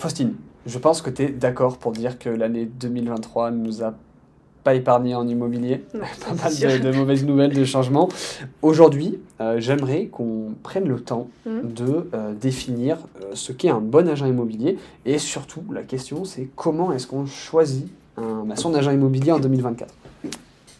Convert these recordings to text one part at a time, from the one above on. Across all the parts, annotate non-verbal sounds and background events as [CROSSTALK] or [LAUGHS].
Faustine, je pense que tu es d'accord pour dire que l'année 2023 ne nous a pas épargné en immobilier. Non, [LAUGHS] pas mal de, de mauvaises nouvelles, de changements. Aujourd'hui, euh, j'aimerais qu'on prenne le temps Mhm. de euh, définir euh, ce qu'est un bon agent immobilier. Et surtout, la question, c'est comment est-ce qu'on choisit un, bah, son agent immobilier en 2024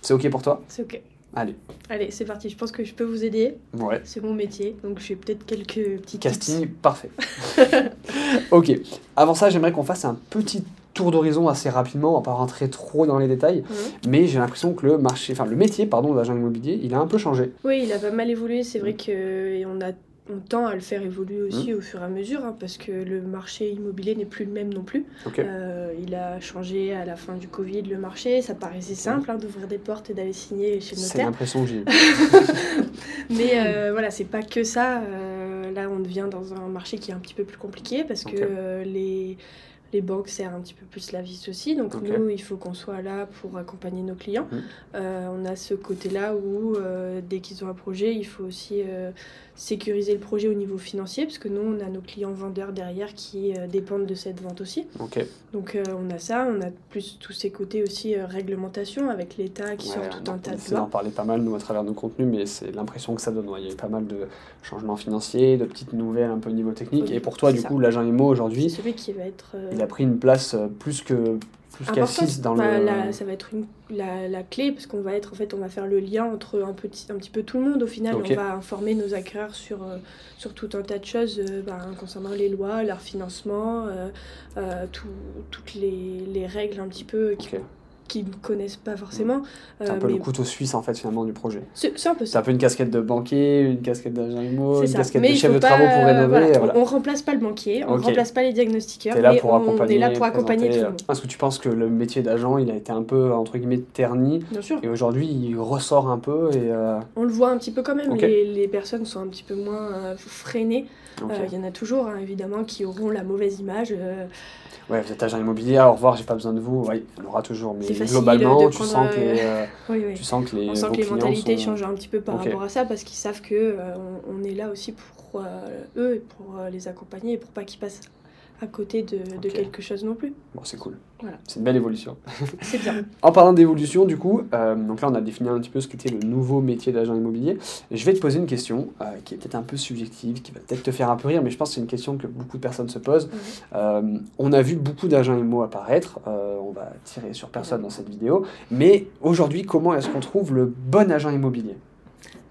C'est OK pour toi? C'est ok. Allez. Allez, c'est parti. Je pense que je peux vous aider. Ouais. C'est mon métier, donc j'ai peut-être quelques petits tips. Casting, parfait. [LAUGHS] ok. Avant ça, j'aimerais qu'on fasse un petit tour d'horizon assez rapidement, on va pas rentrer trop dans les détails, mais j'ai l'impression que le marché, enfin le métier, pardon, d'agent immobilier, il a un peu changé. Oui, il a pas mal évolué. C'est vrai qu'on a on tend à le faire évoluer aussi au fur et à mesure, hein, parce que le marché immobilier n'est plus le même non plus. Euh, il a changé à la fin du Covid le marché. Ça paraissait simple hein, d'ouvrir des portes et d'aller signer chez le C'est notaire. l'impression que j'ai. [LAUGHS] Mais euh, voilà, c'est pas que ça. Euh, là, on devient dans un marché qui est un petit peu plus compliqué parce que les, les banques serrent un petit peu plus la vis aussi. Donc nous, il faut qu'on soit là pour accompagner nos clients. Mhm. Euh, on a ce côté-là où euh, dès qu'ils ont un projet, il faut aussi euh, sécuriser le projet au niveau financier parce que nous, on a nos clients vendeurs derrière qui dépendent de cette vente aussi. Donc on a ça, on a plus tous ces côtés aussi réglementation avec l'État qui Ouais, sort tout on un tas de d'en lois. parler pas mal, nous, à travers nos contenus, mais c'est l'impression que ça donne. ouais. Il y a eu pas mal de changements financiers, de petites nouvelles un peu au niveau technique. Oui, Et pour toi, du ça. coup, l'agent IMO C'est aujourd'hui, celui qui va être il a pris une place euh, plus que plus qu'assise dans Bah, le. la- ça va être une- la, la clé parce qu'on va être en fait on va faire le lien entre un petit un petit peu tout le monde au final on va informer nos acquéreurs sur euh, sur tout un tas de choses euh, bah, concernant les lois leur financement euh, tout- toutes les, les règles un petit peu qui. Qui ne connaissent pas forcément C'est un Euh, peu le mais couteau suisse en fait finalement du projet. c'est c'est un peu C'est ça un peu une casquette de banquier, une casquette C'est une casquette Mais de chef de travaux pour rénover. voilà, voilà. On, on remplace pas le banquier, on Ok. remplace pas les diagnostiqueurs, là mais pour on, est là pour accompagner présenter, tout le euh, monde. Est-ce que tu penses que le métier d'agent, il a été un peu entre guillemets terni Bien sûr. et aujourd'hui il ressort un peu et euh, On le voit un petit peu quand même, les, les personnes sont un petit peu moins euh, freinées. Euh, Il y en a toujours, hein, évidemment, qui auront la mauvaise image. Ouais, vous êtes agent immobilier, au revoir, j'ai pas besoin de vous. Oui, il y en aura toujours, mais C'est facile globalement, de tu sens que les, [LAUGHS] oui, oui. tu sens que les On sent que les mentalités sont- changent un petit peu par rapport à ça parce qu'ils savent que euh, on, on est là aussi pour euh, eux et pour euh, les accompagner et pour pas qu'ils passent à côté de, quelque chose non plus. Bon, c'est cool. Voilà. C'est une belle évolution. C'est bien. [LAUGHS] En parlant d'évolution, du coup, euh, donc là on a défini un petit peu ce qu'était le nouveau métier d'agent immobilier. Je vais te poser une question euh, qui est peut-être un peu subjective, qui va peut-être te faire un peu rire, mais je pense que c'est une question que beaucoup de personnes se posent. Euh, on a vu beaucoup d'agents IMO apparaître, on va tirer sur personne dans cette vidéo, mais aujourd'hui, comment est-ce qu'on trouve le bon agent immobilier?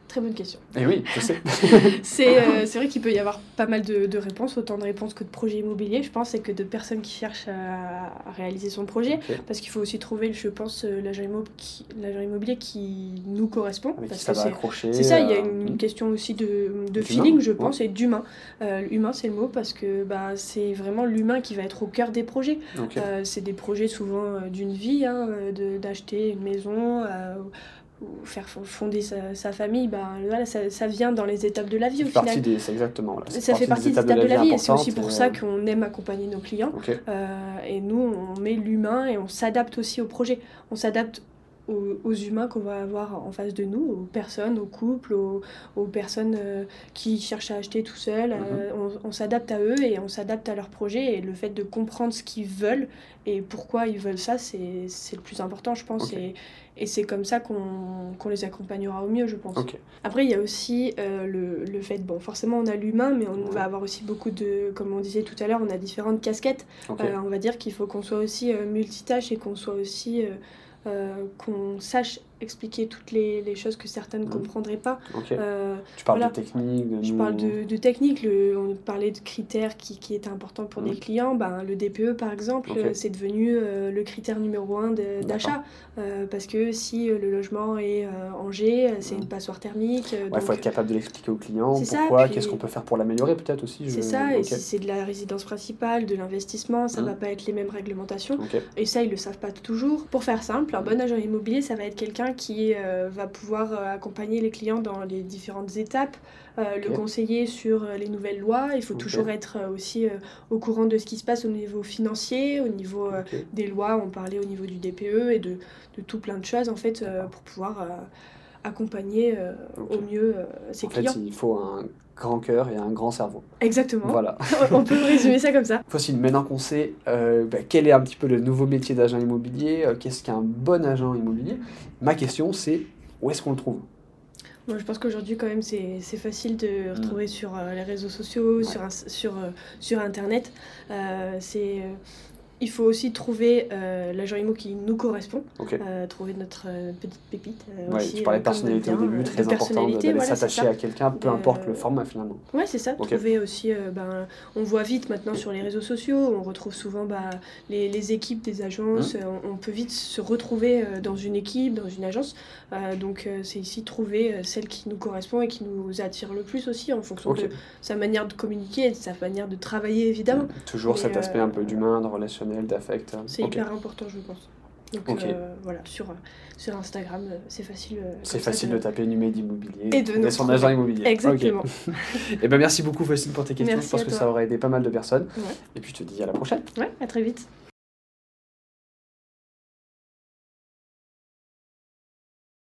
Très bonne question. Eh oui, je sais. [LAUGHS] C'est euh, [LAUGHS] c'est vrai qu'il peut y avoir pas mal de, de réponses, autant de réponses que de projets immobiliers, je pense, et que de personnes qui cherchent à, à réaliser son projet. Parce qu'il faut aussi trouver, je pense, euh, l'agent immobilier qui nous correspond. Avec qui parce ça que va c'est ça, il y a euh, une question aussi de, de feeling, je ouais. pense, et d'humain. Euh, humain, c'est le mot, parce que bah, c'est vraiment l'humain qui va être au cœur des projets. Euh, c'est des projets souvent d'une vie, hein, d'acheter une maison, ou faire fo- fonder sa, sa famille. Bah, voilà, ça, ça vient dans les étapes de la vie Ça au partie final. des, exactement. Là, Ça fait partie des étapes de la vie, et c'est aussi pour ça importantes qu'on aime accompagner nos clients. et, euh. Euh, et nous, on met l'humain et on s'adapte aussi au projet. On s'adapte aux, aux humains qu'on va avoir en face de nous, aux personnes, aux couples, aux, aux personnes euh, qui cherchent à acheter tout seul. Euh, on on s'adapte à eux et on s'adapte à leur projet. Et le fait de comprendre ce qu'ils veulent et pourquoi ils veulent ça, c'est le plus important, je pense. Et, et c'est comme ça qu'on qu'on les accompagnera au mieux, je pense. Après, il y a aussi euh, le, le fait, bon, forcément, on a l'humain, mais on Ouais. va avoir aussi beaucoup de, comme on disait tout à l'heure, on a différentes casquettes. Euh, on va dire qu'il faut qu'on soit aussi euh, multitâche et qu'on soit aussi qu'on sache expliquer toutes les, les choses que certaines ne Mhm. comprendraient pas. Euh, tu parles voilà. de technique, de je parle de, de technique, le- on parlait de critères qui, qui étaient importants pour Mhm. des clients. Ben, le DPE, par exemple, c'est devenu euh, le critère numéro un d'achat. Euh, parce que si le logement est en G, euh, c'est Mhm. une passoire thermique. Il faut être capable de l'expliquer au client. Pourquoi Qu'est-ce qu'on peut faire pour l'améliorer peut-être aussi je- C'est ça, et si c'est de la résidence principale, de l'investissement, ça Mhm. va pas être les mêmes réglementations. Et ça, ils le savent pas toujours. Pour faire simple, un bon agent immobilier, ça va être quelqu'un qui euh, va pouvoir euh, accompagner les clients dans les différentes étapes, euh, le conseiller sur les nouvelles lois. Il faut toujours être aussi au courant de ce qui se passe au niveau financier, au niveau des lois. On parlait au niveau du DPE et de, de tout plein de choses, en fait, pour pouvoir accompagner au mieux ses En fait, clients. il faut un grand cœur et un grand cerveau. Exactement. Voilà. [LAUGHS] On peut résumer ça comme ça. Faustine, maintenant qu'on sait euh, bah, quel est un petit peu le nouveau métier d'agent immobilier, euh, qu'est-ce qu'un bon agent immobilier, ma question c'est où est-ce qu'on le trouve? Moi, je pense qu'aujourd'hui, quand même, c'est facile de retrouver sur euh, les réseaux sociaux, sur, sur, euh, sur Internet. Euh, c'est, il faut aussi trouver euh, l'agent IMO qui nous correspond, euh, trouver notre euh, petite pépite. Ouais, aussi, tu parlais de personnalité au début, très important d'aller voilà, s'attacher à quelqu'un, peu importe le format finalement. Ouais, c'est ça. Trouver aussi, ben, on voit vite maintenant sur les réseaux sociaux, on retrouve souvent bah, les, les équipes des agences, Mmh. on, on peut vite se retrouver dans une équipe, dans une agence. Donc c'est ici trouver celle qui nous correspond et qui nous attire le plus aussi en fonction de sa manière de communiquer et de sa manière de travailler évidemment. Toujours Mais, cet aspect un peu d'humain, de relationnel, d'affect. C'est Ok. hyper important je pense. Donc euh, voilà, sur, euh, sur Instagram, euh, c'est facile. C'est facile de taper Numéd Immobilier Et de nous son agent immobilier. Exactement. [LAUGHS] Et ben merci beaucoup Faustine pour tes questions. Merci je pense que toi. ça aura aidé pas mal de personnes. Ouais. Et puis je te dis à la prochaine. Ouais, à très vite.